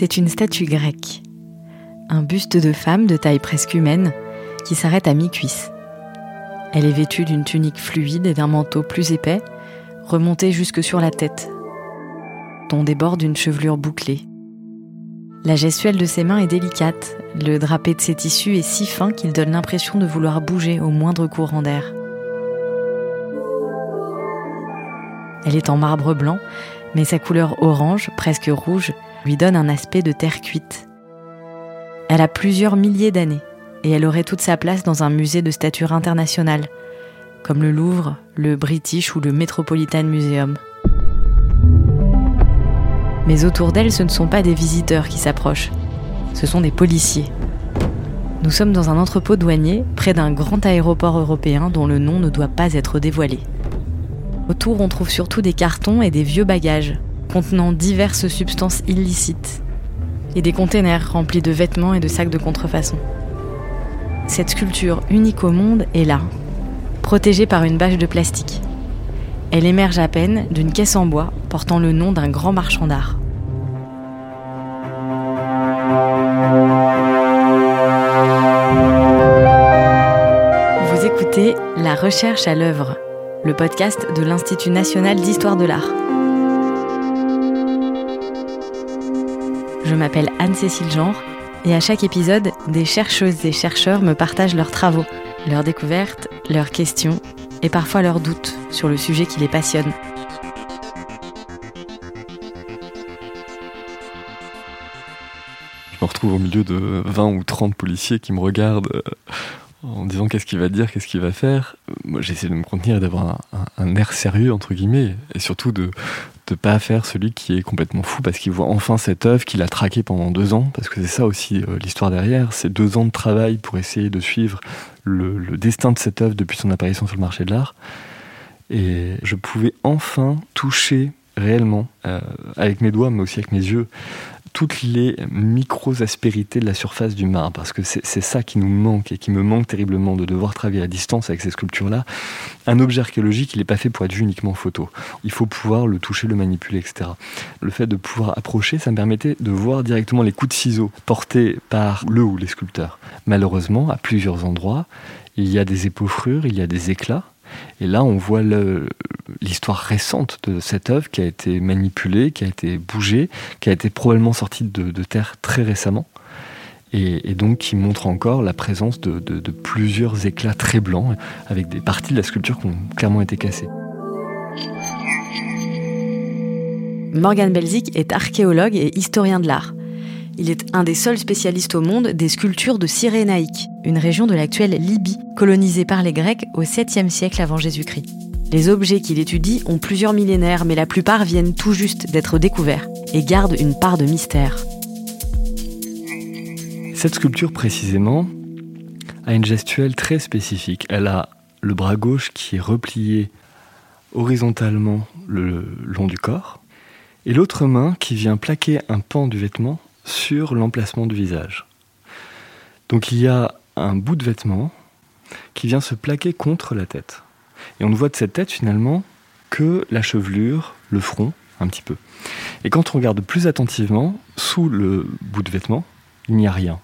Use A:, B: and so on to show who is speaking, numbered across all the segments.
A: C'est une statue grecque. Un buste de femme de taille presque humaine qui s'arrête à mi-cuisse. Elle est vêtue d'une tunique fluide et d'un manteau plus épais, remonté jusque sur la tête, dont déborde une chevelure bouclée. La gestuelle de ses mains est délicate, le drapé de ses tissus est si fin qu'il donne l'impression de vouloir bouger au moindre courant d'air. Elle est en marbre blanc, mais sa couleur orange, presque rouge, lui donne un aspect de terre cuite. Elle a plusieurs milliers d'années et elle aurait toute sa place dans un musée de stature internationale, comme le Louvre, le British ou le Metropolitan Museum. Mais autour d'elle, ce ne sont pas des visiteurs qui s'approchent, ce sont des policiers. Nous sommes dans un entrepôt douanier, près d'un grand aéroport européen dont le nom ne doit pas être dévoilé. Autour, on trouve surtout des cartons et des vieux bagages, contenant diverses substances illicites, et des containers remplis de vêtements et de sacs de contrefaçon. Cette sculpture unique au monde est là, protégée par une bâche de plastique. Elle émerge à peine d'une caisse en bois portant le nom d'un grand marchand d'art. Vous écoutez La recherche à l'œuvre, le podcast de l'Institut national d'histoire de l'art. Je m'appelle Anne-Cécile Genre et à chaque épisode, des chercheuses et chercheurs me partagent leurs travaux, leurs découvertes, leurs questions et parfois leurs doutes sur le sujet qui les passionne.
B: Je me retrouve au milieu de 20 ou 30 policiers qui me regardent euh, en disant qu'est-ce qu'il va dire, qu'est-ce qu'il va faire. Moi, j'essaie de me contenir et d'avoir un, air sérieux, entre guillemets, et surtout de, de pas faire celui qui est complètement fou parce qu'il voit enfin cette œuvre qu'il a traquée pendant deux ans, parce que c'est ça aussi euh, l'histoire derrière, c'est deux ans de travail pour essayer de suivre le, destin de cette œuvre depuis son apparition sur le marché de l'art. Et je pouvais enfin toucher réellement, euh, avec mes doigts, mais aussi avec mes yeux, toutes les micro-aspérités de la surface du marbre, parce que c'est ça qui nous manque et qui me manque terriblement de devoir travailler à distance avec ces sculptures-là. Un objet archéologique, il n'est pas fait pour être vu uniquement en photo. Il faut pouvoir le toucher, le manipuler, etc. Le fait de pouvoir approcher, ça me permettait de voir directement les coups de ciseaux portés par le ou les sculpteurs. Malheureusement, à plusieurs endroits, il y a des épaufrures, il y a des éclats, et là, on voit l'histoire récente de cette œuvre qui a été manipulée, qui a été bougée, qui a été probablement sortie de, terre très récemment. Et, donc qui montre encore la présence de, de, plusieurs éclats très blancs avec des parties de la sculpture qui ont clairement été cassées.
A: Morgan Belzik est archéologue et historien de l'art. Il est un des seuls spécialistes au monde des sculptures de Cyrénaïque, une région de l'actuelle Libye, colonisée par les Grecs au 7e siècle avant Jésus-Christ. Les objets qu'il étudie ont plusieurs millénaires, mais la plupart viennent tout juste d'être découverts et gardent une part de mystère.
B: Cette sculpture précisément a une gestuelle très spécifique. Elle a le bras gauche qui est replié horizontalement le long du corps, et l'autre main qui vient plaquer un pan du vêtement sur l'emplacement du visage. Donc il y a un bout de vêtement qui vient se plaquer contre la tête. Et on ne voit de cette tête finalement que la chevelure, le front, un petit peu. Et quand on regarde plus attentivement, sous le bout de vêtement, il n'y a rien.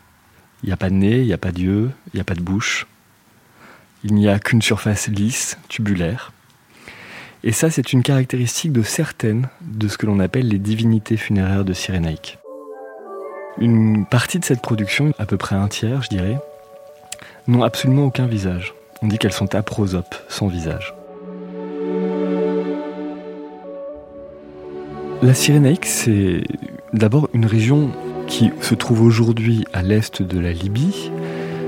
B: Il n'y a pas de nez, il n'y a pas d'yeux, il n'y a pas de bouche. Il n'y a qu'une surface lisse, tubulaire. Et ça, c'est une caractéristique de certaines de ce que l'on appelle les divinités funéraires de Cyrénaïque. Une partie de cette production, à peu près un tiers, je dirais, n'ont absolument aucun visage. On dit qu'elles sont aprosopes, sans visage. La Cyrénaïque, c'est d'abord une région qui se trouve aujourd'hui à l'est de la Libye,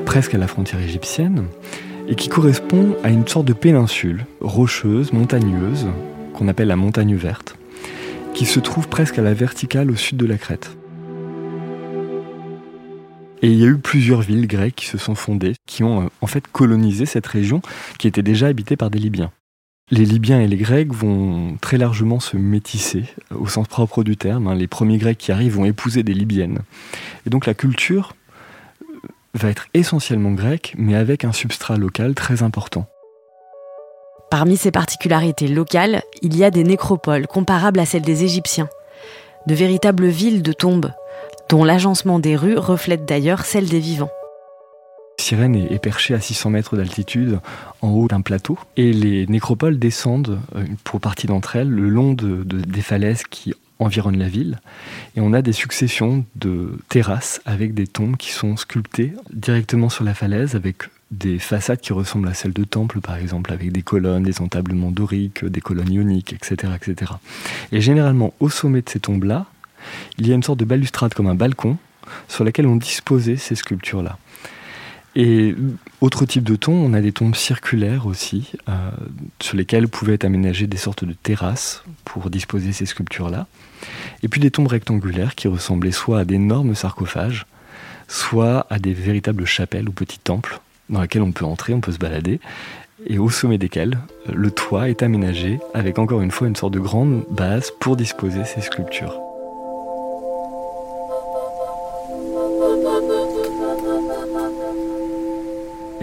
B: presque à la frontière égyptienne, et qui correspond à une sorte de péninsule rocheuse, montagneuse, qu'on appelle la montagne verte, qui se trouve presque à la verticale au sud de la Crète. Et il y a eu plusieurs villes grecques qui se sont fondées, qui ont euh, en fait colonisé cette région qui était déjà habitée par des Libyens. Les Libyens et les Grecs vont très largement se métisser, euh, au sens propre du terme. Hein. Les premiers Grecs qui arrivent vont épouser des Libyennes. Et donc la culture euh, va être essentiellement grecque, mais avec un substrat local très important.
A: Parmi ces particularités locales, il y a des nécropoles comparables à celles des Égyptiens, de véritables villes de tombes dont l'agencement des rues reflète d'ailleurs celle des vivants.
B: Sirène est perchée à 600 mètres d'altitude en haut d'un plateau et les nécropoles descendent, euh, pour partie d'entre elles, le long de, des falaises qui environnent la ville. Et on a des successions de terrasses avec des tombes qui sont sculptées directement sur la falaise avec des façades qui ressemblent à celles de temples, par exemple, avec des colonnes, des entablements doriques, des colonnes ioniques, etc., etc. Et généralement, au sommet de ces tombes-là, il y a une sorte de balustrade comme un balcon sur laquelle on disposait ces sculptures-là. Et autre type de tombes, on a des tombes circulaires aussi, euh, sur lesquelles pouvaient être aménagées des sortes de terrasses pour disposer ces sculptures-là. Et puis des tombes rectangulaires qui ressemblaient soit à d'énormes sarcophages, soit à des véritables chapelles ou petits temples dans lesquels on peut entrer, on peut se balader, et au sommet desquels le toit est aménagé avec encore une fois une sorte de grande base pour disposer ces sculptures.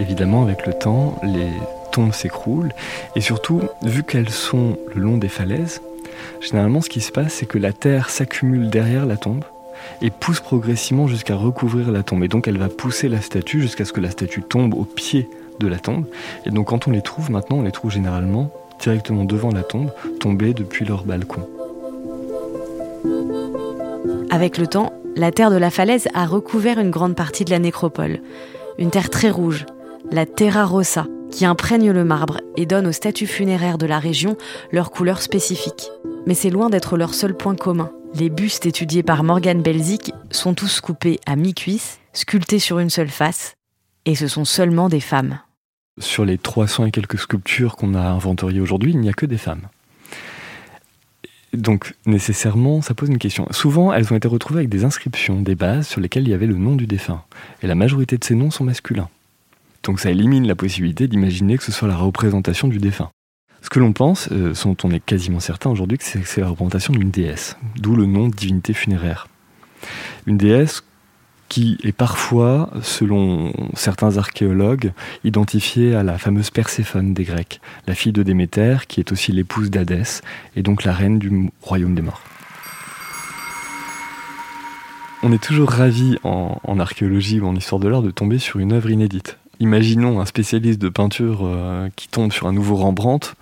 B: Évidemment, avec le temps, les tombes s'écroulent, et surtout, vu qu'elles sont le long des falaises, généralement ce qui se passe, c'est que la terre s'accumule derrière la tombe, et pousse progressivement jusqu'à recouvrir la tombe. Et donc elle va pousser la statue jusqu'à ce que la statue tombe au pied de la tombe. Et donc quand on les trouve maintenant, on les trouve généralement directement devant la tombe, tombées depuis leur balcon.
A: Avec le temps, la terre de la falaise a recouvert une grande partie de la nécropole. Une terre très rouge, la terra rossa, qui imprègne le marbre et donne aux statues funéraires de la région leur couleur spécifique. Mais c'est loin d'être leur seul point commun. Les bustes étudiés par Morgan Belzic sont tous coupés à mi-cuisse, sculptés sur une seule face, et ce sont seulement des femmes.
B: Sur les 300 et quelques sculptures qu'on a inventoriées aujourd'hui, il n'y a que des femmes. Donc nécessairement, ça pose une question. Souvent, elles ont été retrouvées avec des inscriptions, des bases sur lesquelles il y avait le nom du défunt. Et la majorité de ces noms sont masculins. Donc ça élimine la possibilité d'imaginer que ce soit la représentation du défunt. Ce que l'on pense, euh, dont on est quasiment certain aujourd'hui, c'est que c'est la représentation d'une déesse, d'où le nom de divinité funéraire. Une déesse qui est parfois, selon certains archéologues, identifiée à la fameuse Perséphone des Grecs, la fille de Déméter, qui est aussi l'épouse d'Hadès, et donc la reine du royaume des morts. On est toujours ravi en archéologie ou en histoire de l'art de tomber sur une œuvre inédite. Imaginons un spécialiste de peinture euh, qui tombe sur un nouveau Rembrandt,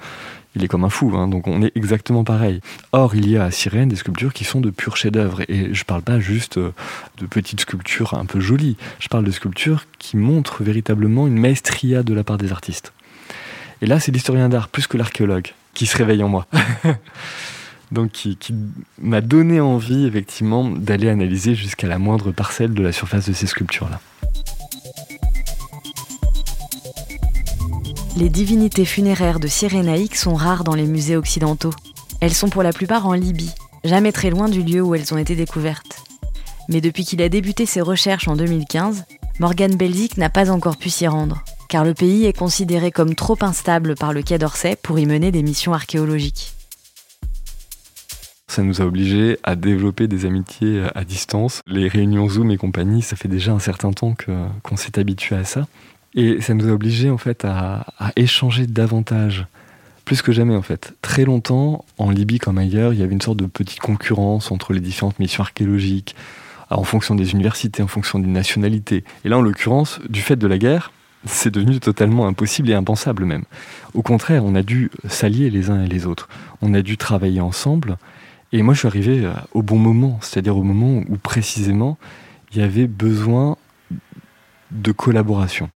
B: il est comme un fou, hein, donc on est exactement pareil. Or, il y a à Sirène des sculptures qui sont de purs chefs-d'œuvre, et je ne parle pas juste euh, de petites sculptures un peu jolies, je parle de sculptures qui montrent véritablement une maestria de la part des artistes. Et là, c'est l'historien d'art plus que l'archéologue qui se réveille en moi. donc qui m'a donné envie effectivement d'aller analyser jusqu'à la moindre parcelle de la surface de ces sculptures-là.
A: Les divinités funéraires de Cyrénaïque sont rares dans les musées occidentaux. Elles sont pour la plupart en Libye, jamais très loin du lieu où elles ont été découvertes. Mais depuis qu'il a débuté ses recherches en 2015, Morgan Belzic n'a pas encore pu s'y rendre, car le pays est considéré comme trop instable par le Quai d'Orsay pour y mener des missions archéologiques.
B: Ça nous a obligés à développer des amitiés à distance. Les réunions Zoom et compagnie, ça fait déjà un certain temps qu'on s'est habitué à ça. Et ça nous a obligés en fait à, échanger davantage, plus que jamais en fait. Très longtemps, en Libye comme ailleurs, il y avait une sorte de petite concurrence entre les différentes missions archéologiques, en fonction des universités, en fonction d'une nationalité. Et là, en l'occurrence, du fait de la guerre, c'est devenu totalement impossible et impensable même. Au contraire, on a dû s'allier les uns et les autres. On a dû travailler ensemble. Et moi, je suis arrivé euh, au bon moment, c'est-à-dire au moment où précisément il y avait besoin de collaboration.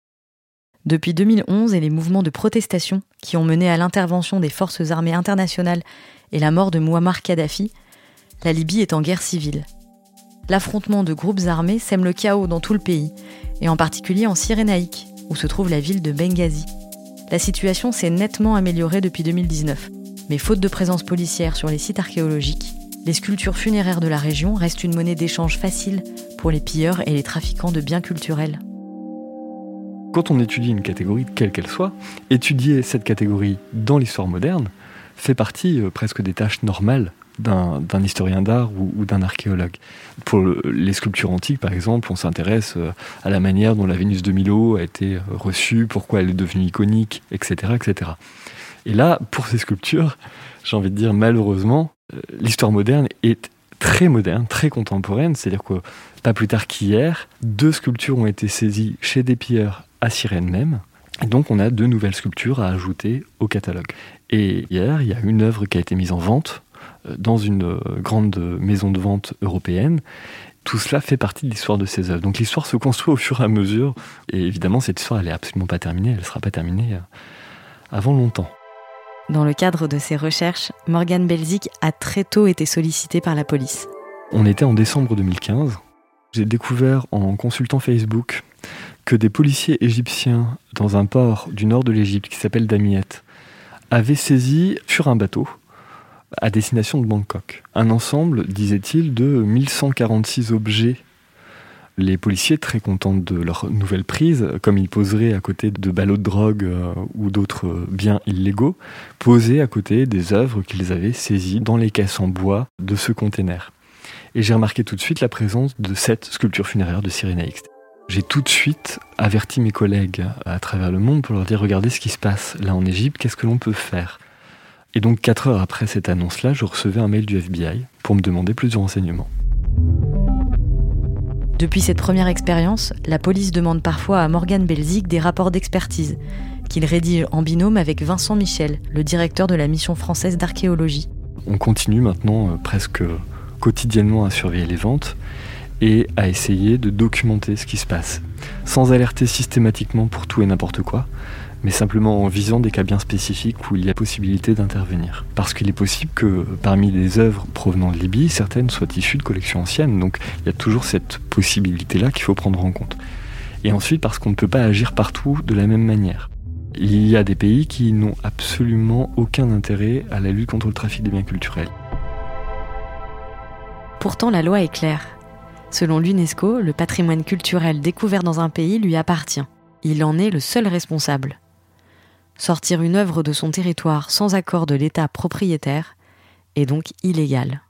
A: Depuis 2011 et les mouvements de protestation qui ont mené à l'intervention des forces armées internationales et la mort de Muammar Kadhafi, la Libye est en guerre civile. L'affrontement de groupes armés sème le chaos dans tout le pays, et en particulier en Cyrénaïque, où se trouve la ville de Benghazi. La situation s'est nettement améliorée depuis 2019, mais faute de présence policière sur les sites archéologiques, les sculptures funéraires de la région restent une monnaie d'échange facile pour les pilleurs et les trafiquants de biens culturels
B: quand on étudie une catégorie, quelle qu'elle soit, étudier cette catégorie dans l'histoire moderne fait partie euh, presque des tâches normales d'un historien d'art ou, d'un archéologue. Pour les sculptures antiques, par exemple, on s'intéresse euh, à la manière dont la Vénus de Milo a été euh, reçue, pourquoi elle est devenue iconique, etc. etc. Et là, pour ces sculptures, j'ai envie de dire malheureusement, l'histoire moderne est très moderne, très contemporaine. C'est-à-dire que pas plus tard qu'hier, deux sculptures ont été saisies chez des pilleurs à Sirène même. Et donc on a deux nouvelles sculptures à ajouter au catalogue. Et hier, il y a une œuvre qui a été mise en vente euh, dans une euh, grande maison de vente européenne. Tout cela fait partie de l'histoire de ces œuvres. Donc l'histoire se construit au fur et à mesure. Et évidemment, cette histoire, elle n'est absolument pas terminée. Elle ne sera pas terminée euh, avant longtemps.
A: Dans le cadre de ses recherches, Morgan Belzik a très tôt été sollicité par la police.
B: On était en décembre 2015. J'ai découvert en consultant Facebook que des policiers égyptiens dans un port du nord de l'Égypte qui s'appelle Damiet avaient saisi sur un bateau à destination de Bangkok un ensemble, disait-il, de 1146 objets. Les policiers, très contents de leur nouvelle prise, comme ils poseraient à côté de ballots de drogue euh, ou d'autres biens illégaux, posaient à côté des œuvres qu'ils avaient saisies dans les caisses en bois de ce container. Et j'ai remarqué tout de suite la présence de cette sculpture funéraire de Cyrénaïx. J'ai tout de suite averti mes collègues à travers le monde pour leur dire regardez ce qui se passe là en Égypte, qu'est-ce que l'on peut faire? Et donc quatre heures après cette annonce-là, je recevais un mail du FBI pour me demander plus de renseignements.
A: Depuis cette première expérience, la police demande parfois à Morgan Belzik des rapports d'expertise, qu'il rédige en binôme avec Vincent Michel, le directeur de la mission française d'archéologie.
B: On continue maintenant euh, presque quotidiennement à surveiller les ventes et à essayer de documenter ce qui se passe, sans alerter systématiquement pour tout et n'importe quoi, mais simplement en visant des cas bien spécifiques où il y a possibilité d'intervenir. Parce qu'il est possible que parmi les œuvres provenant de Libye, certaines soient issues de collections anciennes, donc il y a toujours cette possibilité-là qu'il faut prendre en compte. Et ensuite parce qu'on ne peut pas agir partout de la même manière. Il y a des pays qui n'ont absolument aucun intérêt à la lutte contre le trafic des biens culturels.
A: Pourtant, la loi est claire. Selon l'UNESCO, le patrimoine culturel découvert dans un pays lui appartient. Il en est le seul responsable. Sortir une œuvre de son territoire sans accord de l'État propriétaire est donc illégal.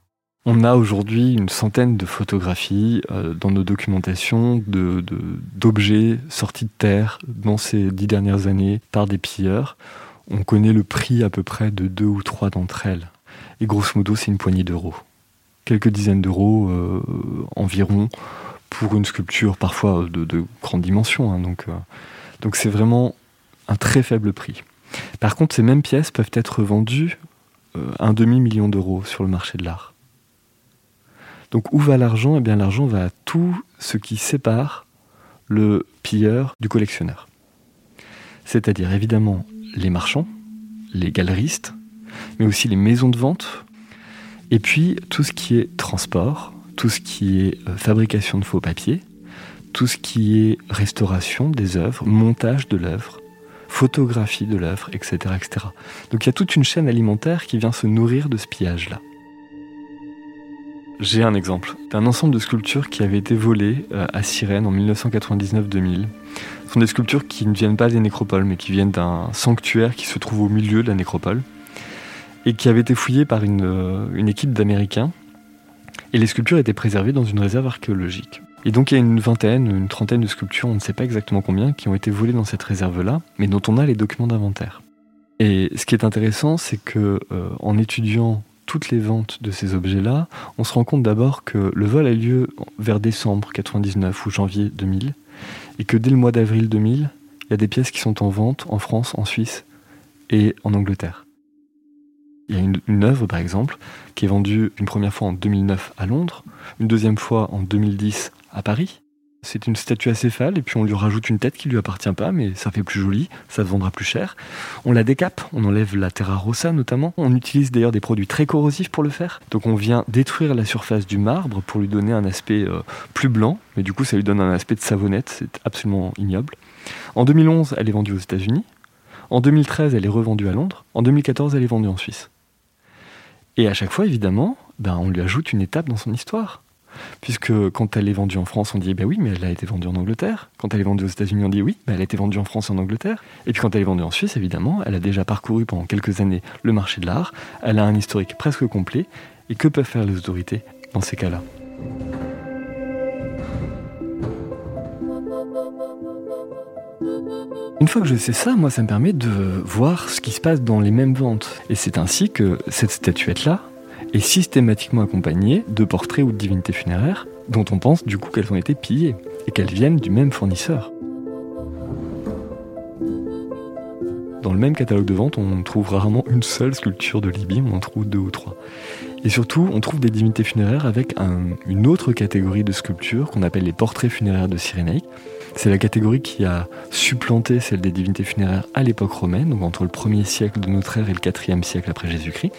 B: On a aujourd'hui une centaine de photographies euh, dans nos documentations d'objets sortis de terre dans ces dix dernières années par des pilleurs. On connaît le prix à peu près de deux ou trois d'entre elles. Et grosso modo, c'est une poignée d'euros quelques dizaines d'euros euh, environ pour une sculpture parfois de, de grande dimension. Hein, donc, euh, donc c'est vraiment un très faible prix. Par contre, ces mêmes pièces peuvent être vendues euh, un demi-million d'euros sur le marché de l'art. Donc où va l'argent? Eh bien l'argent va à tout ce qui sépare le pilleur du collectionneur. C'est-à-dire évidemment les marchands, les galeristes, mais aussi les maisons de vente et puis tout ce qui est transport, tout ce qui est euh, fabrication de faux papiers, tout ce qui est restauration des œuvres, montage de l'œuvre, photographie de l'œuvre, etc., etc. Donc il y a toute une chaîne alimentaire qui vient se nourrir de ce pillage-là. J'ai un exemple d'un ensemble de sculptures qui avait été volées euh, à Sirène en 1999-2000. Ce sont des sculptures qui ne viennent pas des nécropoles, mais qui viennent d'un sanctuaire qui se trouve au milieu de la nécropole et qui avait été fouillé par une, euh, une équipe d'Américains. Et les sculptures étaient préservées dans une réserve archéologique. Et donc il y a une vingtaine, une trentaine de sculptures, on ne sait pas exactement combien, qui ont été volées dans cette réserve-là, mais dont on a les documents d'inventaire. Et ce qui est intéressant, c'est que euh, en étudiant toutes les ventes de ces objets-là, on se rend compte d'abord que le vol a lieu vers décembre 99 ou janvier 2000, et que dès le mois d'avril 2000, il y a des pièces qui sont en vente en France, en Suisse et en Angleterre. Il y a une, œuvre, par exemple, qui est vendue une première fois en 2009 à Londres, une deuxième fois en 2010 à Paris. C'est une statue acéphale et puis on lui rajoute une tête qui lui appartient pas, mais ça fait plus joli, ça se vendra plus cher. On la décape, on enlève la terra rossa notamment. On utilise d'ailleurs des produits très corrosifs pour le faire. Donc on vient détruire la surface du marbre pour lui donner un aspect euh, plus blanc, mais du coup ça lui donne un aspect de savonnette, c'est absolument ignoble. En 2011, elle est vendue aux États-Unis. En 2013, elle est revendue à Londres. En 2014, elle est vendue en Suisse. Et à chaque fois, évidemment, ben, on lui ajoute une étape dans son histoire. Puisque quand elle est vendue en France, on dit ben oui, mais elle a été vendue en Angleterre. Quand elle est vendue aux États-Unis, on dit oui, mais elle a été vendue en France et en Angleterre. Et puis quand elle est vendue en Suisse, évidemment, elle a déjà parcouru pendant quelques années le marché de l'art. Elle a un historique presque complet. Et que peuvent faire les autorités dans ces cas-là? Une fois que je sais ça, moi, ça me permet de voir ce qui se passe dans les mêmes ventes. Et c'est ainsi que cette statuette-là est systématiquement accompagnée de portraits ou de divinités funéraires dont on pense du coup qu'elles ont été pillées et qu'elles viennent du même fournisseur. Dans le même catalogue de vente, on trouve rarement une seule sculpture de Libye, on en trouve deux ou trois. Et surtout, on trouve des divinités funéraires avec une autre catégorie de sculptures qu'on appelle les portraits funéraires de Cyrénaïque. C'est la catégorie qui a supplanté celle des divinités funéraires à l'époque romaine, donc entre le 1er siècle de notre ère et le 4e siècle après Jésus-Christ.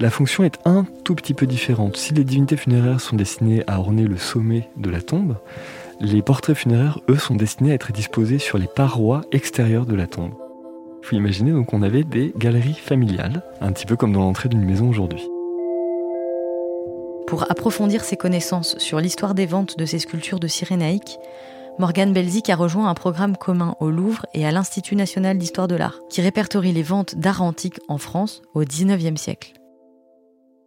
B: La fonction est un tout petit peu différente. Si les divinités funéraires sont destinées à orner le sommet de la tombe, les portraits funéraires, eux, sont destinés à être disposés sur les parois extérieures de la tombe. Il faut imaginer donc qu'on avait des galeries familiales, un petit peu comme dans l'entrée d'une maison aujourd'hui.
A: Pour approfondir ses connaissances sur l'histoire des ventes de ces sculptures de Cyrénaïque, Morgane Belzic a rejoint un programme commun au Louvre et à l'Institut national d'histoire de l'art, qui répertorie les ventes d'art antique en France au XIXe siècle.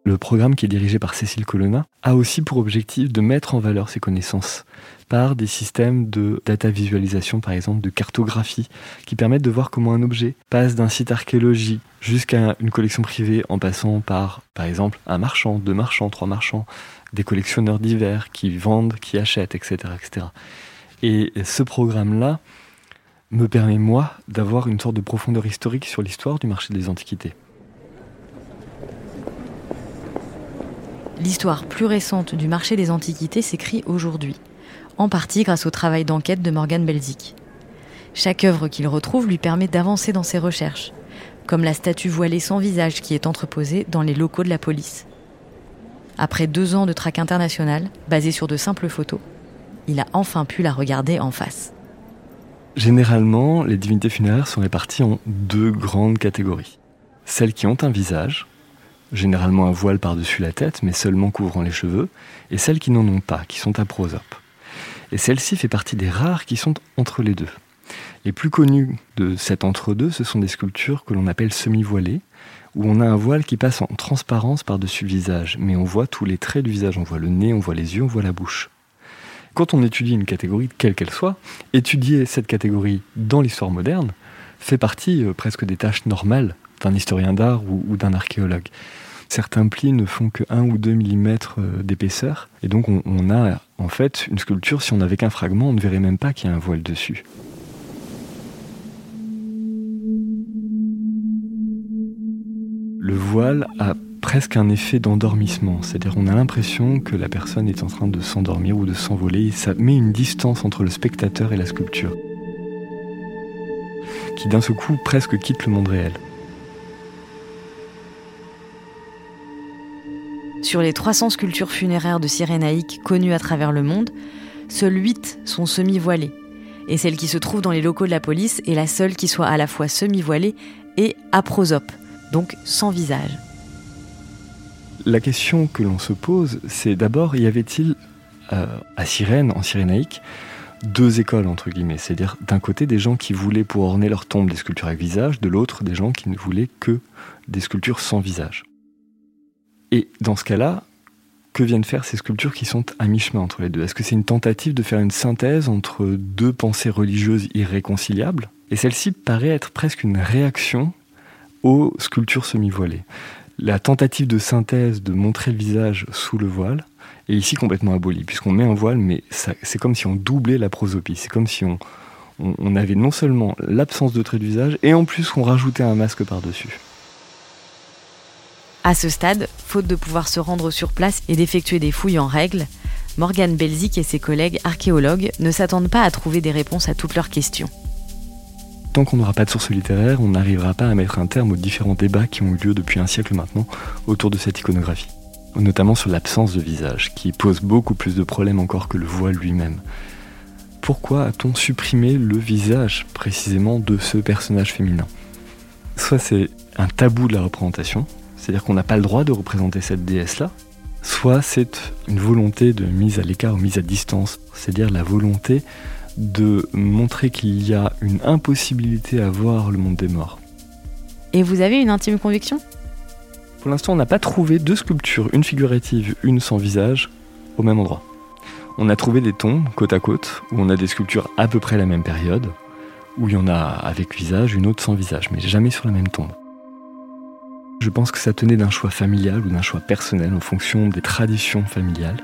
B: Le programme qui est dirigé par Cécile Colonna a aussi pour objectif de mettre en valeur ces connaissances par des systèmes de data visualisation, par exemple, de cartographie, qui permettent de voir comment un objet passe d'un site archéologique jusqu'à une collection privée en passant par, par exemple, un marchand, deux marchands, trois marchands, des collectionneurs divers qui vendent, qui achètent, etc. etc. Et ce programme-là me permet, moi, d'avoir une sorte de profondeur historique sur l'histoire du marché des antiquités.
A: L'histoire plus récente du marché des antiquités s'écrit aujourd'hui en partie grâce au travail d'enquête de Morgan Belzic. Chaque œuvre qu'il retrouve lui permet d'avancer dans ses recherches, comme la statue voilée sans visage qui est entreposée dans les locaux de la police. Après deux ans de traque international, basé sur de simples photos, il a enfin pu la regarder en face.
B: Généralement, les divinités funéraires sont réparties en deux grandes catégories. Celles qui ont un visage, généralement un voile par-dessus la tête, mais seulement couvrant les cheveux, et celles qui n'en ont pas, qui sont à prosope. Et celle-ci fait partie des rares qui sont entre les deux. Les plus connues de cet entre-deux, ce sont des sculptures que l'on appelle semi-voilées, où on a un voile qui passe en transparence par-dessus le visage, mais on voit tous les traits du visage, on voit le nez, on voit les yeux, on voit la bouche. Quand on étudie une catégorie, quelle qu'elle soit, étudier cette catégorie dans l'histoire moderne fait partie euh, presque des tâches normales d'un historien d'art ou d'un archéologue. Certains plis ne font que 1 ou 2 mm euh, d'épaisseur. Et donc on, a en fait une sculpture, si on n'avait qu'un fragment, on ne verrait même pas qu'il y a un voile dessus. Le voile a presque un effet d'endormissement, c'est-à-dire on a l'impression que la personne est en train de s'endormir ou de s'envoler, ça met une distance entre le spectateur et la sculpture, qui d'un seul coup presque quitte le monde réel.
A: Sur les 300 sculptures funéraires de Cyrénaïque connues à travers le monde, seules 8 sont semi-voilées. Et celle qui se trouve dans les locaux de la police est la seule qui soit à la fois semi-voilée et aprosope, donc sans visage.
B: La question que l'on se pose, c'est d'abord, y avait-il euh, à Cyrène, en Cyrénaïque, deux écoles, entre guillemets? C'est-à-dire, d'un côté, des gens qui voulaient pour orner leur tombe des sculptures avec visage, de l'autre, des gens qui ne voulaient que des sculptures sans visage. Et dans ce cas-là, que viennent faire ces sculptures qui sont à mi-chemin entre les deux? Est-ce que c'est une tentative de faire une synthèse entre deux pensées religieuses irréconciliables? Et celle-ci paraît être presque une réaction aux sculptures semi-voilées. La tentative de synthèse de montrer le visage sous le voile est ici complètement abolie, puisqu'on met un voile, mais c'est comme si on doublait la prosopie. C'est comme si on, avait non seulement l'absence de trait de visage, et en plus on rajoutait un masque par-dessus.
A: À ce stade, faute de pouvoir se rendre sur place et d'effectuer des fouilles en règle, Morgane Belzic et ses collègues archéologues ne s'attendent pas à trouver des réponses à toutes leurs questions.
B: Tant qu'on n'aura pas de sources littéraires, on n'arrivera pas à mettre un terme aux différents débats qui ont eu lieu depuis un siècle maintenant autour de cette iconographie. Notamment sur l'absence de visage, qui pose beaucoup plus de problèmes encore que le voile lui-même. Pourquoi a-t-on supprimé le visage précisément de ce personnage féminin? Soit c'est un tabou de la représentation, c'est-à-dire qu'on n'a pas le droit de représenter cette déesse-là, soit c'est une volonté de mise à l'écart ou mise à distance, c'est-à-dire la volonté de montrer qu'il y a une impossibilité à voir le monde des morts.
A: Et vous avez une intime conviction?
B: Pour l'instant, on n'a pas trouvé deux sculptures, une figurative, une sans visage, au même endroit. On a trouvé des tombes côte à côte, où on a des sculptures à peu près la même période, où il y en a avec visage, une autre sans visage, mais jamais sur la même tombe. Je pense que ça tenait d'un choix familial ou d'un choix personnel en fonction des traditions familiales.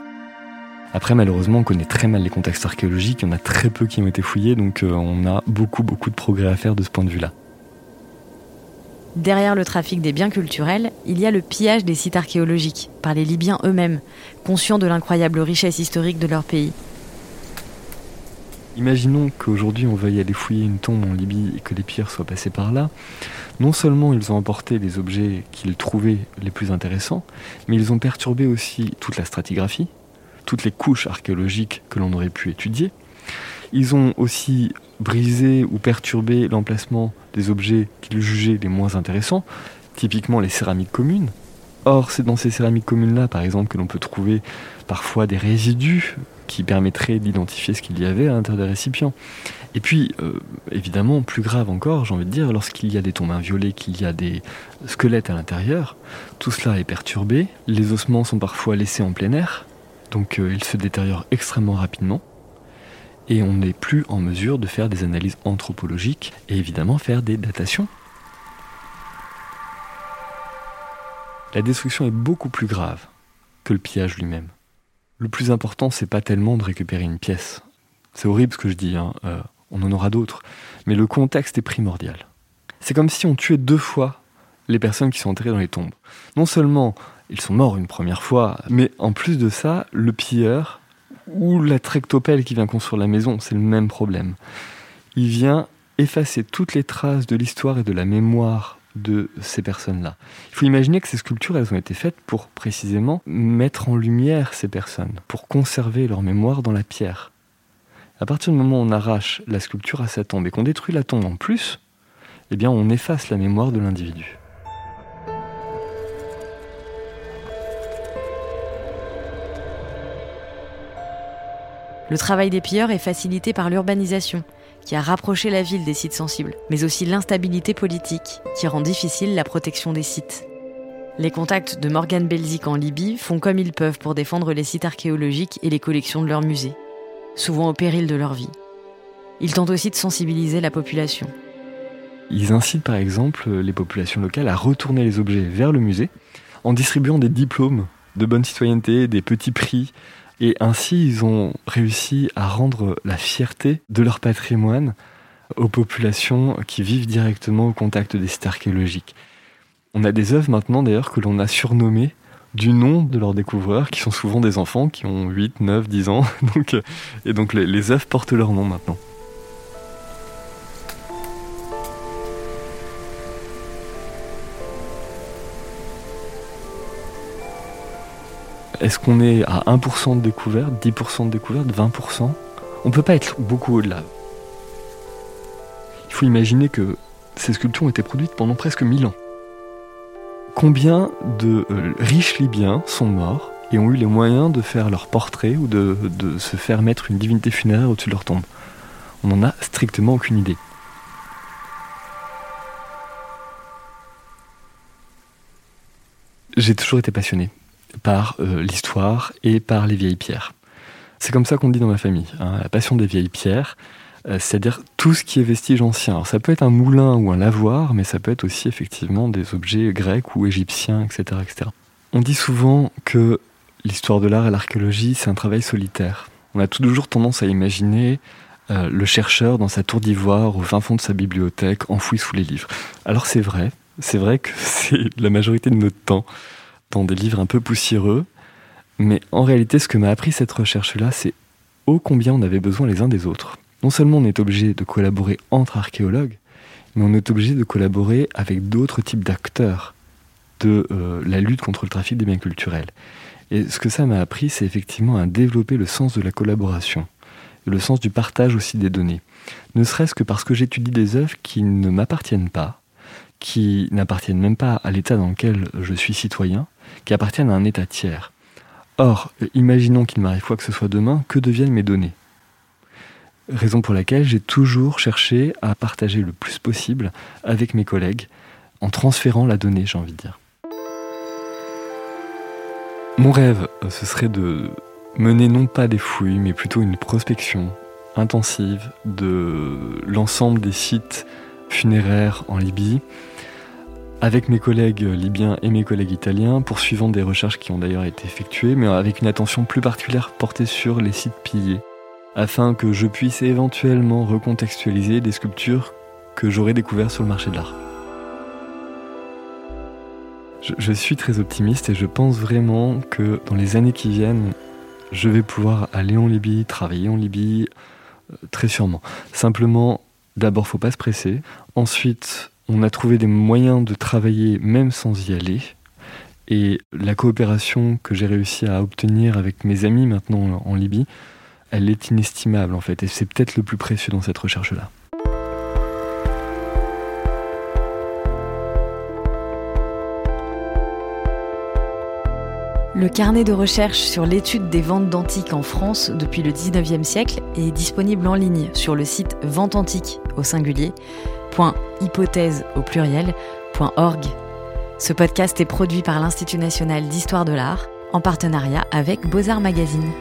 B: Après, malheureusement, on connaît très mal les contextes archéologiques, il y en a très peu qui ont été fouillés, donc euh, on a beaucoup, beaucoup de progrès à faire de ce point de vue-là.
A: Derrière le trafic des biens culturels, il y a le pillage des sites archéologiques par les Libyens eux-mêmes, conscients de l'incroyable richesse historique de leur pays.
B: Imaginons qu'aujourd'hui on veuille aller fouiller une tombe en Libye et que les pires soient passés par là. Non seulement ils ont emporté les objets qu'ils trouvaient les plus intéressants, mais ils ont perturbé aussi toute la stratigraphie, toutes les couches archéologiques que l'on aurait pu étudier. Ils ont aussi brisé ou perturbé l'emplacement des objets qu'ils jugeaient les moins intéressants, typiquement les céramiques communes. Or, c'est dans ces céramiques communes-là, par exemple, que l'on peut trouver parfois des résidus qui permettraient d'identifier ce qu'il y avait à l'intérieur des récipients. Et puis, euh, évidemment, plus grave encore, j'ai envie de dire, lorsqu'il y a des tombes inviolées, qu'il y a des squelettes à l'intérieur, tout cela est perturbé, les ossements sont parfois laissés en plein air, donc euh, ils se détériorent extrêmement rapidement et on n'est plus en mesure de faire des analyses anthropologiques et évidemment faire des datations. La destruction est beaucoup plus grave que le pillage lui-même. Le plus important, c'est pas tellement de récupérer une pièce. C'est horrible ce que je dis, hein, euh, on en aura d'autres. Mais le contexte est primordial. C'est comme si on tuait deux fois les personnes qui sont enterrées dans les tombes. Non seulement ils sont morts une première fois, mais en plus de ça, le pilleur ou la tractopelle qui vient construire la maison, c'est le même problème. Il vient effacer toutes les traces de l'histoire et de la mémoire de ces personnes-là. Il faut imaginer que ces sculptures, elles ont été faites pour précisément mettre en lumière ces personnes, pour conserver leur mémoire dans la pierre. À partir du moment où on arrache la sculpture à sa tombe et qu'on détruit la tombe en plus, eh bien on efface la mémoire de l'individu.
A: Le travail des pilleurs est facilité par l'urbanisation, qui a rapproché la ville des sites sensibles, mais aussi l'instabilité politique, qui rend difficile la protection des sites. Les contacts de Morgan Belzik en Libye font comme ils peuvent pour défendre les sites archéologiques et les collections de leur musée, souvent au péril de leur vie. Ils tentent aussi de sensibiliser la population.
B: Ils incitent par exemple les populations locales à retourner les objets vers le musée en distribuant des diplômes de bonne citoyenneté, des petits prix et ainsi, ils ont réussi à rendre la fierté de leur patrimoine aux populations qui vivent directement au contact des sites archéologiques. On a des œuvres maintenant d'ailleurs que l'on a surnommées du nom de leurs découvreurs, qui sont souvent des enfants qui ont 8, 9, 10 ans. donc, et donc les, les œuvres portent leur nom maintenant. Est-ce qu'on est à 1% de découverte, 10% de découverte, 20% On ne peut pas être beaucoup au-delà. Il faut imaginer que ces sculptures ont été produites pendant presque 1000 ans. Combien de euh, riches Libyens sont morts et ont eu les moyens de faire leur portrait ou de, de se faire mettre une divinité funéraire au-dessus de leur tombe? On n'en a strictement aucune idée. J'ai toujours été passionné par euh, l'histoire et par les vieilles pierres. C'est comme ça qu'on dit dans ma famille, hein, la passion des vieilles pierres, euh, c'est-à-dire tout ce qui est vestige ancien. Alors ça peut être un moulin ou un lavoir, mais ça peut être aussi effectivement des objets grecs ou égyptiens, etc. etc. On dit souvent que l'histoire de l'art et l'archéologie, c'est un travail solitaire. On a toujours tendance à imaginer euh, le chercheur dans sa tour d'ivoire au fin fond de sa bibliothèque, enfoui sous les livres. Alors c'est vrai, c'est vrai que c'est la majorité de notre temps dans des livres un peu poussiéreux. Mais en réalité, ce que m'a appris cette recherche-là, c'est ô combien on avait besoin les uns des autres. Non seulement on est obligé de collaborer entre archéologues, mais on est obligé de collaborer avec d'autres types d'acteurs de euh, la lutte contre le trafic des biens culturels. Et ce que ça m'a appris, c'est effectivement à développer le sens de la collaboration, le sens du partage aussi des données. Ne serait-ce que parce que j'étudie des œuvres qui ne m'appartiennent pas, qui n'appartiennent même pas à l'état dans lequel je suis citoyen, qui appartiennent à un État tiers. Or, imaginons qu'il m'arrive quoi que ce soit demain, que deviennent mes données? Raison pour laquelle j'ai toujours cherché à partager le plus possible avec mes collègues en transférant la donnée, j'ai envie de dire. Mon rêve, ce serait de mener non pas des fouilles, mais plutôt une prospection intensive de l'ensemble des sites funéraires en Libye, avec mes collègues libyens et mes collègues italiens, poursuivant des recherches qui ont d'ailleurs été effectuées, mais avec une attention plus particulière portée sur les sites pillés, afin que je puisse éventuellement recontextualiser des sculptures que j'aurais découvertes sur le marché de l'art. Je, suis très optimiste et je pense vraiment que dans les années qui viennent, je vais pouvoir aller en Libye, travailler en Libye, euh, très sûrement. Simplement, d'abord, faut pas se presser. Ensuite, on a trouvé des moyens de travailler même sans y aller. Et la coopération que j'ai réussi à obtenir avec mes amis maintenant en Libye, elle est inestimable en fait. Et c'est peut-être le plus précieux dans cette recherche-là.
A: Le carnet de recherche sur l'étude des ventes d'antiques en France depuis le 19e siècle est disponible en ligne sur le site Vente Antique au singulier, .hypothèse au. Ce podcast est produit par l'Institut national d'histoire de l'art en partenariat avec Beaux-Arts Magazine.